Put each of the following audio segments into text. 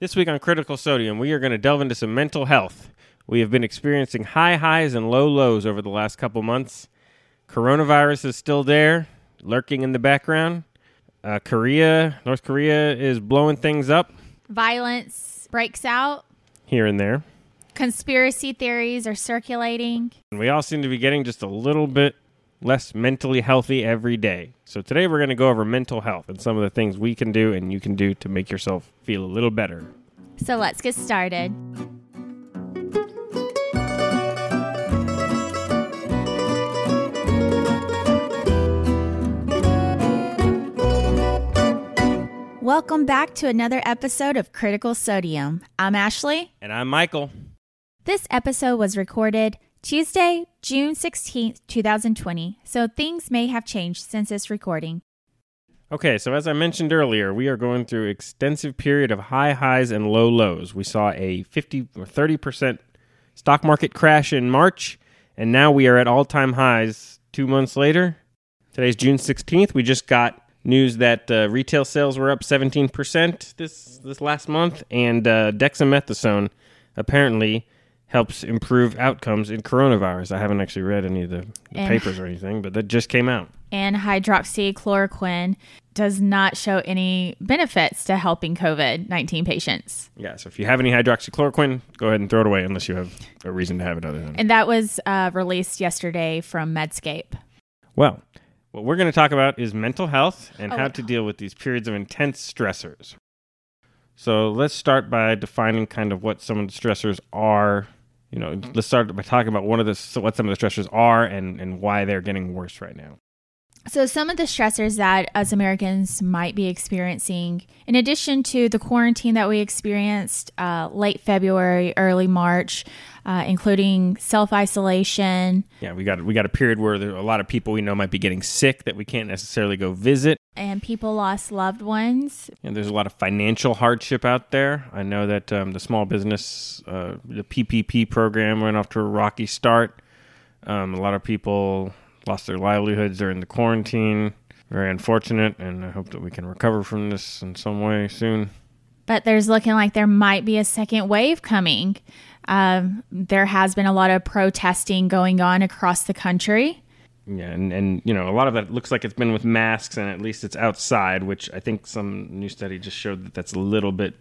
This week on Critical Sodium, we are going to delve into some mental health. We have been experiencing high highs and low lows over the last couple months. Coronavirus is still there, lurking in the background. Uh, Korea, North Korea is blowing things up Violence breaks out. here and there. Conspiracy theories are circulating. And we all seem to be getting just a little bit less mentally healthy every day. So today we're going to go over mental health and some of the things we can do and you can do to make yourself feel a little better. So let's get started. Welcome back to another episode of Critical Sodium. I'm Ashley. And I'm Michael. This episode was recorded Tuesday, June 16th, 2020, so things may have changed since this recording. Okay, so as I mentioned earlier, we are going through extensive period of high highs and low lows. We saw a 50 or 30% stock market crash in March, and now we are at all-time highs 2 months later. Today's June 16th. We just got news that uh, retail sales were up 17% this this last month and uh, dexamethasone apparently helps improve outcomes in coronavirus. I haven't actually read any of the, the And- papers or anything, but that just came out. And hydroxychloroquine does not show any benefits to helping COVID 19 patients. Yeah, so if you have any hydroxychloroquine, go ahead and throw it away unless you have a reason to have it other than. And that was uh, released yesterday from Medscape. Well, what we're going to talk about is mental health and Oh, how to deal with these periods of intense stressors. So let's start by defining kind of what some of the stressors are. You know, let's start by talking about one of the so what some of the stressors are and and why they're getting worse right now. So, some of the stressors that us Americans might be experiencing, in addition to the quarantine that we experienced uh, late February, early March, uh, including self isolation Yeah, we got we got a period where there, a lot of people we know might be getting sick that we can't necessarily go visit. And people lost loved ones. And there's a lot of financial hardship out there. I know that um, the small business, uh, the PPP program went off to a rocky start. Um, a lot of people lost their livelihoods during the quarantine. Very unfortunate, and I hope that we can recover from this in some way soon. but there's looking like there might be a second wave coming. Um, there has been a lot of protesting going on across the country. Yeah, and, and you know, a lot of that looks like it's been with masks, and at least it's outside, which I think some new study just showed that that's a little bit,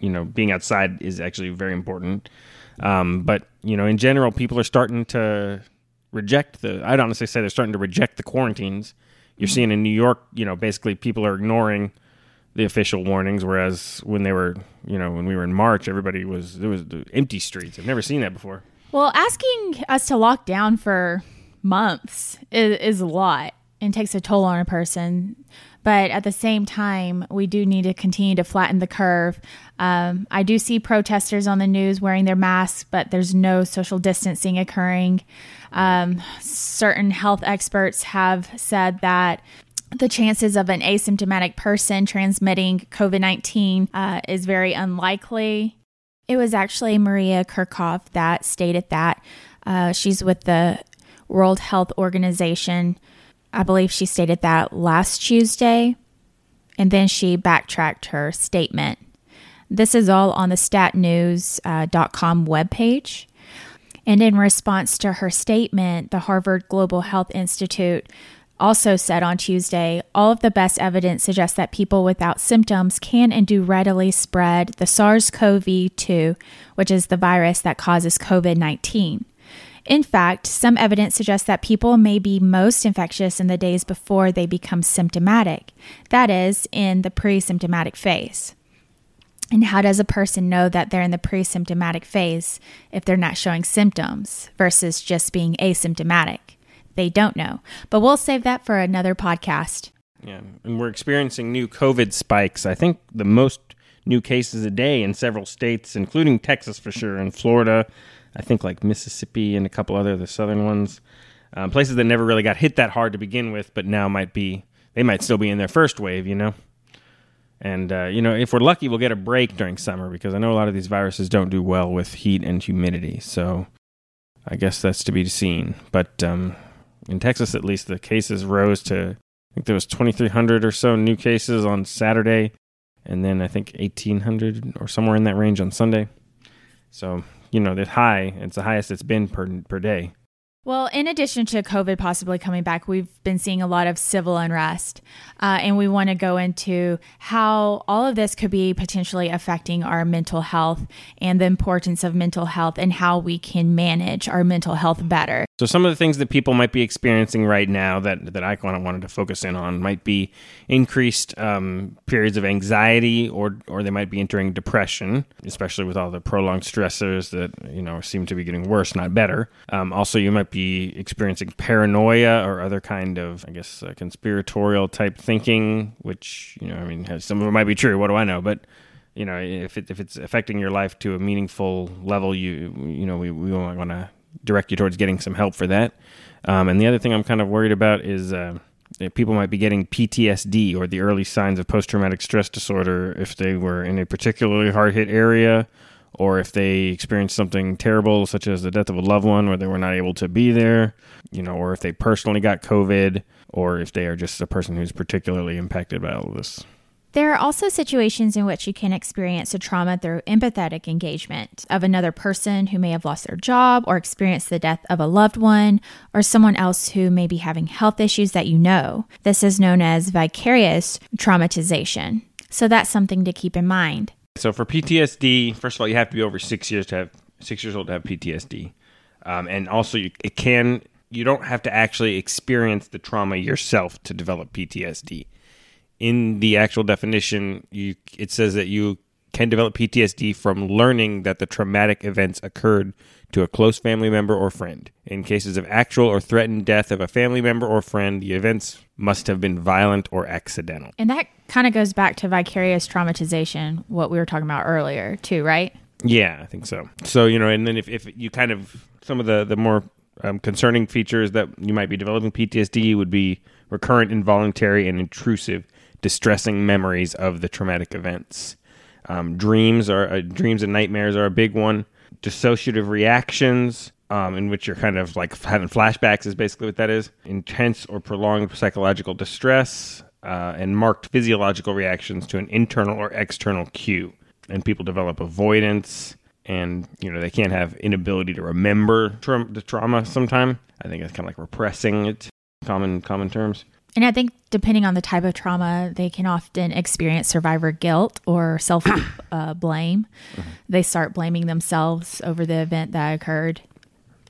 you know, being outside is actually very important. Um, but you know, in general, people are starting to reject the. I'd honestly say they're starting to reject the quarantines. You're seeing in New York, you know, basically people are ignoring the official warnings, whereas when they were, you know, when we were in March, everybody was there was empty streets. I've never seen that before. Well, asking us to lock down for months is, is a lot and takes a toll on a person. But at the same time, we do need to continue to flatten the curve. Um, I do see protesters on the news wearing their masks, but there's no social distancing occurring. Um, certain health experts have said that the chances of an asymptomatic person transmitting COVID 19 uh, is very unlikely. It was actually Maria Kerkhove that stated that. Uh, she's with the World Health Organization. I believe she stated that last Tuesday, and then she backtracked her statement. This is all on the statnews.com uh, webpage. And in response to her statement, the Harvard Global Health Institute also said on Tuesday all of the best evidence suggests that people without symptoms can and do readily spread the SARS CoV 2, which is the virus that causes COVID 19. In fact, some evidence suggests that people may be most infectious in the days before they become symptomatic, that is, in the pre symptomatic phase. And how does a person know that they're in the pre symptomatic phase if they're not showing symptoms versus just being asymptomatic? They don't know. But we'll save that for another podcast. Yeah, and we're experiencing new COVID spikes. I think the most new cases a day in several states, including Texas for sure, and Florida. I think like Mississippi and a couple other the southern ones, um, places that never really got hit that hard to begin with, but now might be. They might still be in their first wave, you know. And uh, you know, if we're lucky, we'll get a break during summer because I know a lot of these viruses don't do well with heat and humidity. So I guess that's to be seen. But um, in Texas, at least, the cases rose to I think there was 2,300 or so new cases on Saturday, and then I think 1800 or somewhere in that range on Sunday. So, you know, it's high. It's the highest it's been per, per day. Well, in addition to COVID possibly coming back, we've been seeing a lot of civil unrest. Uh, and we want to go into how all of this could be potentially affecting our mental health and the importance of mental health and how we can manage our mental health better. So some of the things that people might be experiencing right now that that I kind of wanted to focus in on might be increased um, periods of anxiety, or or they might be entering depression, especially with all the prolonged stressors that you know seem to be getting worse, not better. Um, also, you might be experiencing paranoia or other kind of, I guess, uh, conspiratorial type thinking, which you know, I mean, some of it might be true. What do I know? But you know, if it, if it's affecting your life to a meaningful level, you you know, we we want to direct you towards getting some help for that. Um, and the other thing I'm kind of worried about is uh, people might be getting PTSD or the early signs of post traumatic stress disorder if they were in a particularly hard hit area or if they experienced something terrible, such as the death of a loved one where they were not able to be there, you know, or if they personally got COVID, or if they are just a person who's particularly impacted by all of this. There are also situations in which you can experience a trauma through empathetic engagement of another person who may have lost their job or experienced the death of a loved one or someone else who may be having health issues that you know. This is known as vicarious traumatization. So that's something to keep in mind. So for PTSD, first of all, you have to be over six years to have six years old to have PTSD, um, and also you, it can you don't have to actually experience the trauma yourself to develop PTSD in the actual definition, you it says that you can develop PTSD from learning that the traumatic events occurred to a close family member or friend. In cases of actual or threatened death of a family member or friend, the events must have been violent or accidental. And that kind of goes back to vicarious traumatization, what we were talking about earlier, too, right? Yeah, I think so. So, you know, and then if, if you kind of, some of the, the more um, concerning features that you might be developing PTSD would be recurrent, involuntary, and intrusive distressing memories of the traumatic events. Um, dreams are uh, dreams and nightmares are a big one. Dissociative reactions, um, in which you're kind of like having flashbacks, is basically what that is. Intense or prolonged psychological distress, uh, and marked physiological reactions to an internal or external cue. And people develop avoidance, and you know they can't have inability to remember tra- the trauma. Sometime I think it's kind of like repressing it. Common common terms. And I think depending on the type of trauma, they can often experience survivor guilt or self uh, blame. Mm-hmm. They start blaming themselves over the event that occurred.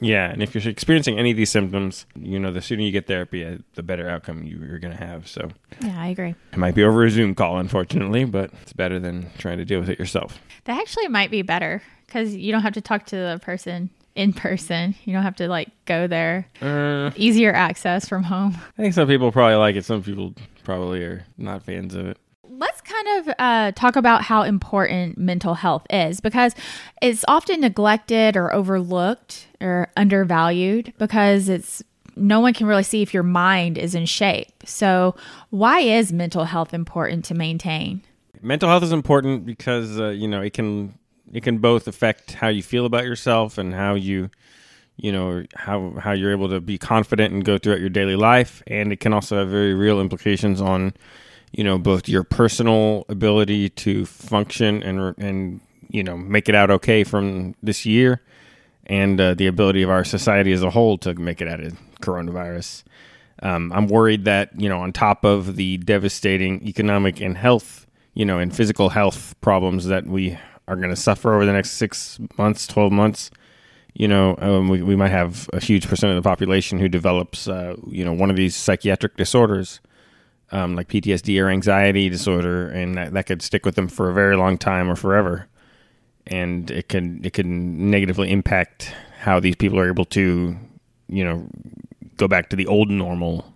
Yeah, and if you're experiencing any of these symptoms, you know, the sooner you get therapy, uh, the better outcome you're going to have. So, yeah, I agree. It might be over a Zoom call, unfortunately, but it's better than trying to deal with it yourself. That actually might be better because you don't have to talk to the person in person. You don't have to like go there. Uh, Easier access from home. I think some people probably like it. Some people probably are not fans of it. Let's kind of uh, talk about how important mental health is because it's often neglected or overlooked or undervalued because it's no one can really see if your mind is in shape. So, why is mental health important to maintain? Mental health is important because uh, you know it can it can both affect how you feel about yourself and how you you know how how you're able to be confident and go throughout your daily life and it can also have very real implications on you know both your personal ability to function and and you know make it out okay from this year and uh, the ability of our society as a whole to make it out of coronavirus um, i'm worried that you know on top of the devastating economic and health you know and physical health problems that we are going to suffer over the next six months, 12 months, you know, um, we, we might have a huge percent of the population who develops, uh, you know, one of these psychiatric disorders, um, like PTSD or anxiety disorder, and that, that could stick with them for a very long time or forever. And it can it can negatively impact how these people are able to, you know, go back to the old normal,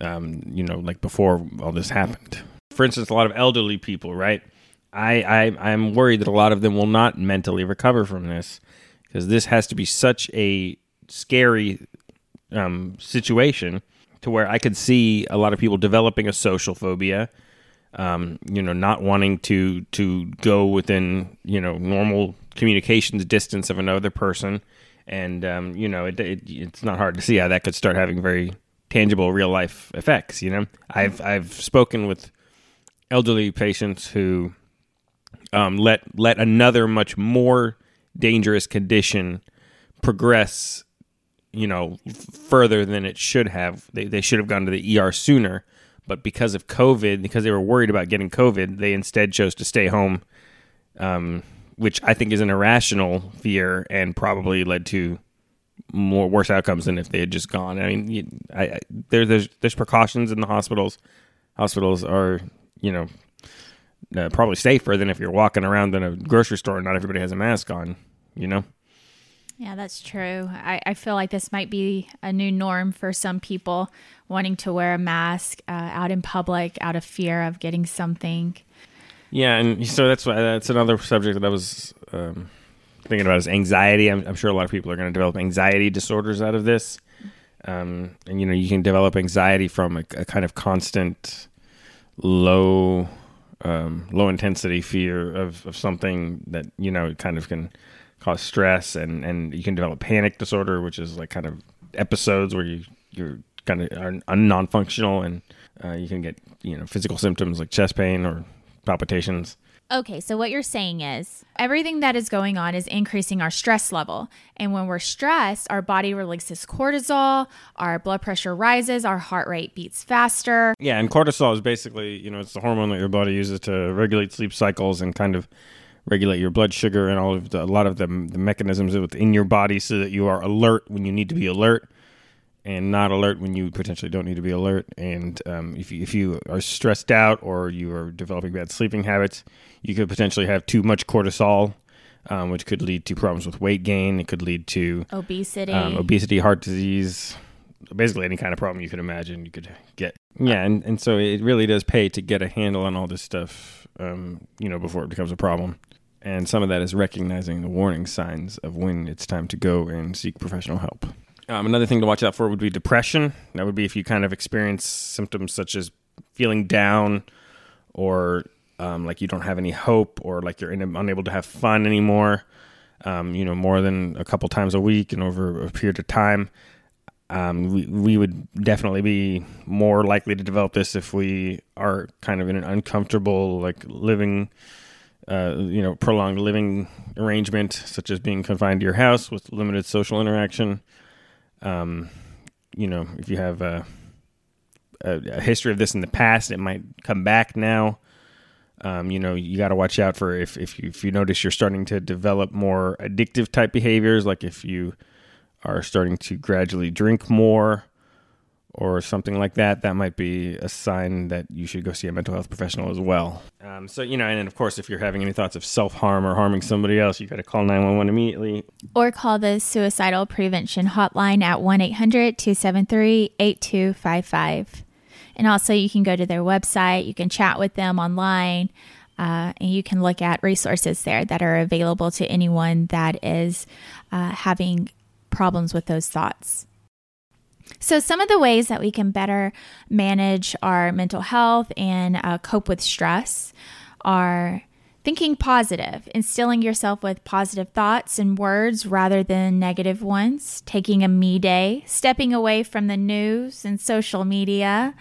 um, you know, like before all this happened. For instance, a lot of elderly people, right? I, I I'm worried that a lot of them will not mentally recover from this because this has to be such a scary um, situation to where I could see a lot of people developing a social phobia. Um, you know, not wanting to to go within you know normal communications distance of another person, and um, you know, it, it, it's not hard to see how that could start having very tangible real life effects. You know, I've I've spoken with elderly patients who um, let let another much more dangerous condition progress, you know, further than it should have. They they should have gone to the ER sooner, but because of COVID, because they were worried about getting COVID, they instead chose to stay home, um, which I think is an irrational fear and probably led to more worse outcomes than if they had just gone. I mean, you, I, I, there, there's there's precautions in the hospitals. Hospitals are, you know, uh, probably safer than if you're walking around in a grocery store and not everybody has a mask on. You know. Yeah, that's true. I, I feel like this might be a new norm for some people wanting to wear a mask uh, out in public out of fear of getting something. Yeah, and so that's why that's another subject that I was um, thinking about is anxiety. I'm, I'm, sure a lot of people are going to develop anxiety disorders out of this, um, and you know you can develop anxiety from a, a kind of constant low um, low intensity fear of, of something that you know kind of can cause stress and and you can develop panic disorder, which is like kind of episodes where you you're kind of are non-functional and uh, you can get you know physical symptoms like chest pain or palpitations. Okay, so what you're saying is everything that is going on is increasing our stress level. And when we're stressed, our body releases cortisol, our blood pressure rises, our heart rate beats faster. Yeah, and cortisol is basically, you know, it's the hormone that your body uses to regulate sleep cycles and kind of regulate your blood sugar and all of the, a lot of the, the mechanisms within your body so that you are alert when you need to be alert and not alert when you potentially don't need to be alert. And um, if you, if you are stressed out or you are developing bad sleeping habits, you could potentially have too much cortisol, um, which could lead to problems with weight gain. It could lead to obesity, um, obesity, heart disease, basically any kind of problem you could imagine you could get. Yeah, and, and so it really does pay to get a handle on all this stuff, um, you know, before it becomes a problem. And some of that is recognizing the warning signs of when it's time to go and seek professional help. Um, another thing to watch out for would be depression. That would be if you kind of experience symptoms such as feeling down or um, like you don't have any hope or like you're in, unable to have fun anymore, um, you know, more than a couple times a week and over a period of time. Um, we, we would definitely be more likely to develop this if we are kind of in an uncomfortable, like living, uh, you know, prolonged living arrangement, such as being confined to your house with limited social interaction. Um, you know, if you have a, a, a, history of this in the past, it might come back now. Um, you know, you got to watch out for if if you, if you notice you're starting to develop more addictive type behaviors, like if you are starting to gradually drink more or something like that, that might be a sign that you should go see a mental health professional as well. Um, so, you know, and then of course, if you're having any thoughts of self harm or harming somebody else, you got to call 911 immediately. Or call the suicidal prevention hotline at 1 800 273 8255. And also, you can go to their website, you can chat with them online. Uh, and you can look at resources there that are available to anyone that is uh, having problems with those thoughts. So, some of the ways that we can better manage our mental health and uh, cope with stress are thinking positive, instilling yourself with positive thoughts and words rather than negative ones, taking a me day, stepping away from the news and social media,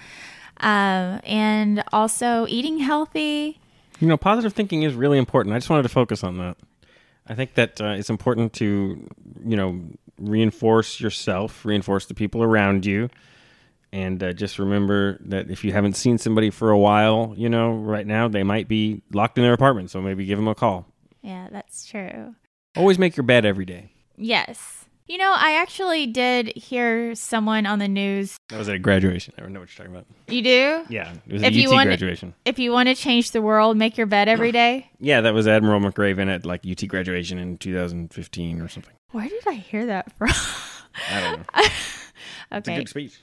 uh, and also eating healthy. You know, positive thinking is really important. I just wanted to focus on that. I think that uh, it's important to, you know, reinforce yourself, reinforce the people around you, and uh, just remember that if you haven't seen somebody for a while, you know, right now they might be locked in their apartment, so maybe give them a call. Yeah, that's true. Always make your bed every day. Yes. You know, I actually did hear someone on the news. That was at a graduation. I don't know what you're talking about. You do? Yeah, it was a if UT you want, graduation. If you want to change the world, make your bed every day. yeah, that was Admiral McRaven at like UT graduation in 2015 or something. Where did I hear that from? I don't know. okay. Good speech.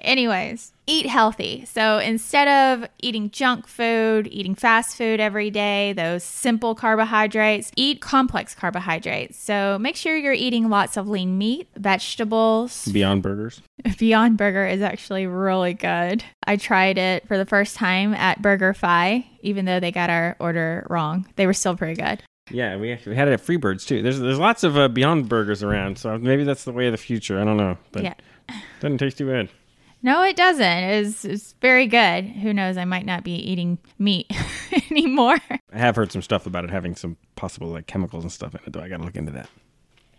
Anyways, eat healthy. So instead of eating junk food, eating fast food every day, those simple carbohydrates, eat complex carbohydrates. So make sure you're eating lots of lean meat, vegetables. Beyond Burgers. Beyond Burger is actually really good. I tried it for the first time at BurgerFi, even though they got our order wrong. They were still pretty good. Yeah, we we had it at Freebirds too. There's there's lots of uh, Beyond Burgers around, so maybe that's the way of the future. I don't know, but yeah. Doesn't taste too bad. No, it doesn't. It's, it's very good. Who knows? I might not be eating meat anymore. I have heard some stuff about it having some possible like chemicals and stuff in it, though. I got to look into that.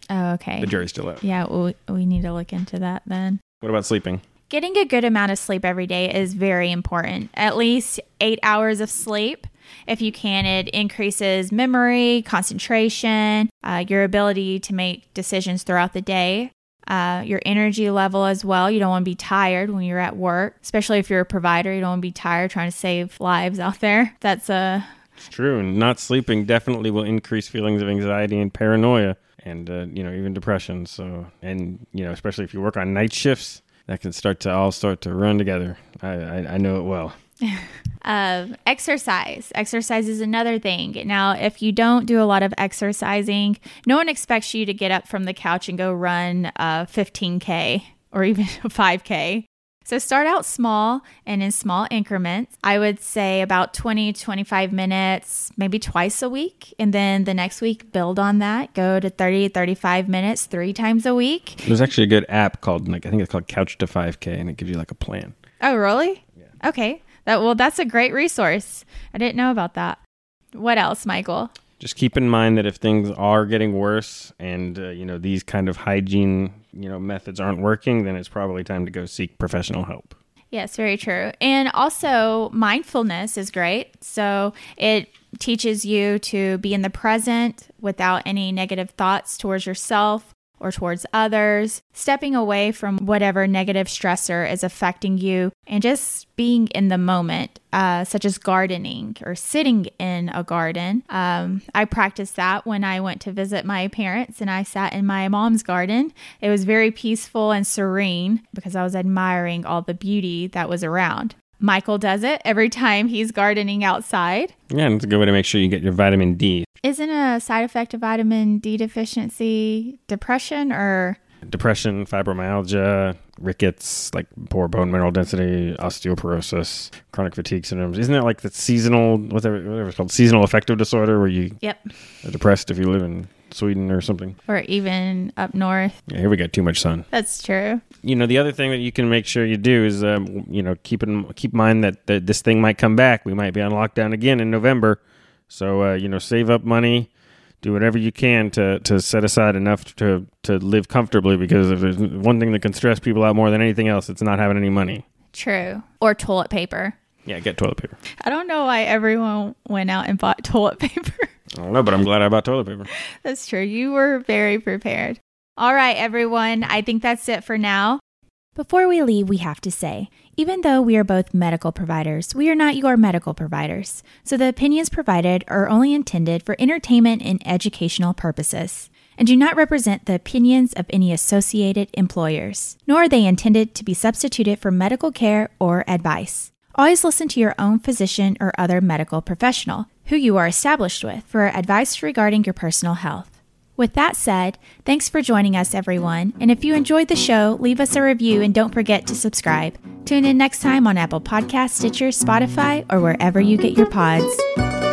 Oh, okay. The jury's still out. Yeah, we, we need to look into that then. What about sleeping? Getting a good amount of sleep every day is very important. At least eight hours of sleep. If you can, it increases memory, concentration, uh, your ability to make decisions throughout the day, uh, your energy level as well. You don't want to be tired when you're at work, especially if you're a provider. You don't want to be tired trying to save lives out there. That's a. It's true. And not sleeping definitely will increase feelings of anxiety and paranoia and, uh, you know, even depression. So, and, you know, especially if you work on night shifts, that can start to all start to run together. I, I, I know it well. uh, exercise. Exercise is another thing. Now, if you don't do a lot of exercising, no one expects you to get up from the couch and go run uh, 15K or even 5K. So start out small and in small increments. I would say about 20, 25 minutes, maybe twice a week. And then the next week, build on that. Go to 30, 35 minutes three times a week. There's actually a good app called, like, I think it's called Couch to 5K, and it gives you like a plan. Oh, really? Yeah. Okay. That well, that's a great resource. I didn't know about that. What else, Michael? Just keep in mind that if things are getting worse and uh, you know these kind of hygiene you know methods aren't working, then it's probably time to go seek professional help. Yes, very true. And also, mindfulness is great. So it teaches you to be in the present without any negative thoughts towards yourself or towards others, stepping away from whatever negative stressor is affecting you, and just being in the moment, uh, such as gardening or sitting in a garden. Um, I practiced that when I went to visit my parents and I sat in my mom's garden. It was very peaceful and serene because I was admiring all the beauty that was around. Michael does it every time he's gardening outside. Yeah, and it's a good way to make sure you get your vitamin D. Isn't a side effect of vitamin D deficiency depression or depression, fibromyalgia, rickets, like poor bone mineral density, osteoporosis, chronic fatigue syndromes. Isn't that like the seasonal whatever whatever it's called seasonal affective disorder where you yep are depressed if you live in Sweden or something. Or even up north. Yeah, here we got too much sun. That's true. You know, the other thing that you can make sure you do is, um, you know, keep in keep in mind that, that this thing might come back. We might be on lockdown again in November, so uh, you know, save up money, do whatever you can to to set aside enough to to live comfortably. Because if there's one thing that can stress people out more than anything else, it's not having any money. True. Or toilet paper. Yeah, get toilet paper. I don't know why everyone went out and bought toilet paper. I don't know, but I'm glad I bought toilet paper. That's true. You were very prepared. All right, everyone. I think that's it for now. Before we leave, we have to say even though we are both medical providers, we are not your medical providers. So the opinions provided are only intended for entertainment and educational purposes and do not represent the opinions of any associated employers, nor are they intended to be substituted for medical care or advice. Always listen to your own physician or other medical professional who you are established with for advice regarding your personal health. With that said, thanks for joining us, everyone. And if you enjoyed the show, leave us a review and don't forget to subscribe. Tune in next time on Apple Podcasts, Stitcher, Spotify, or wherever you get your pods.